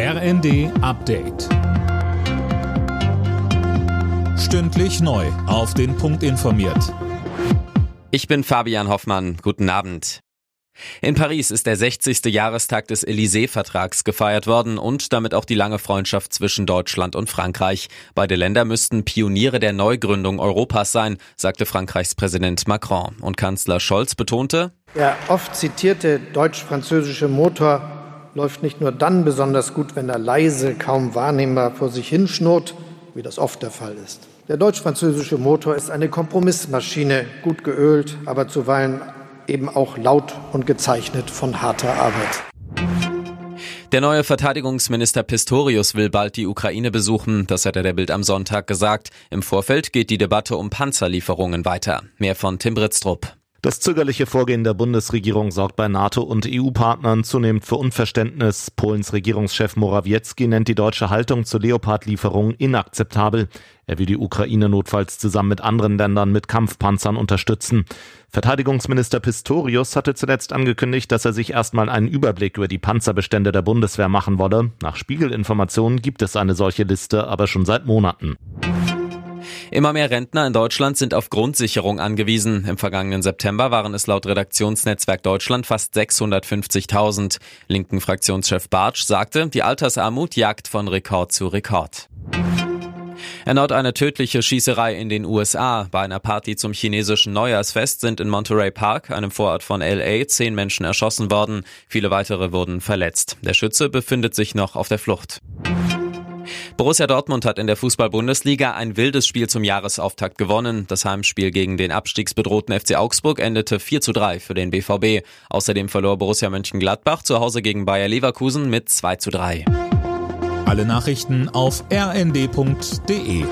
RND Update. Stündlich neu. Auf den Punkt informiert. Ich bin Fabian Hoffmann. Guten Abend. In Paris ist der 60. Jahrestag des Élysée-Vertrags gefeiert worden und damit auch die lange Freundschaft zwischen Deutschland und Frankreich. Beide Länder müssten Pioniere der Neugründung Europas sein, sagte Frankreichs Präsident Macron. Und Kanzler Scholz betonte, der oft zitierte deutsch-französische Motor läuft nicht nur dann besonders gut, wenn er leise, kaum wahrnehmbar vor sich hinschnurrt, wie das oft der Fall ist. Der deutsch-französische Motor ist eine Kompromissmaschine, gut geölt, aber zuweilen eben auch laut und gezeichnet von harter Arbeit. Der neue Verteidigungsminister Pistorius will bald die Ukraine besuchen, das hat er der Bild am Sonntag gesagt. Im Vorfeld geht die Debatte um Panzerlieferungen weiter. Mehr von Tim Britztrup. Das zögerliche Vorgehen der Bundesregierung sorgt bei NATO und EU-Partnern zunehmend für Unverständnis. Polens Regierungschef Morawiecki nennt die deutsche Haltung zur Leopard-Lieferung inakzeptabel. Er will die Ukraine notfalls zusammen mit anderen Ländern mit Kampfpanzern unterstützen. Verteidigungsminister Pistorius hatte zuletzt angekündigt, dass er sich erstmal einen Überblick über die Panzerbestände der Bundeswehr machen wolle. Nach Spiegelinformationen gibt es eine solche Liste aber schon seit Monaten. Immer mehr Rentner in Deutschland sind auf Grundsicherung angewiesen. Im vergangenen September waren es laut Redaktionsnetzwerk Deutschland fast 650.000. Linken Fraktionschef Bartsch sagte, die Altersarmut jagt von Rekord zu Rekord. Erneut eine tödliche Schießerei in den USA. Bei einer Party zum chinesischen Neujahrsfest sind in Monterey Park, einem Vorort von LA, zehn Menschen erschossen worden. Viele weitere wurden verletzt. Der Schütze befindet sich noch auf der Flucht. Borussia Dortmund hat in der Fußball-Bundesliga ein wildes Spiel zum Jahresauftakt gewonnen. Das Heimspiel gegen den abstiegsbedrohten FC Augsburg endete 4 zu 3 für den BVB. Außerdem verlor Borussia Mönchengladbach zu Hause gegen Bayer Leverkusen mit 2 zu 3. Alle Nachrichten auf rnd.de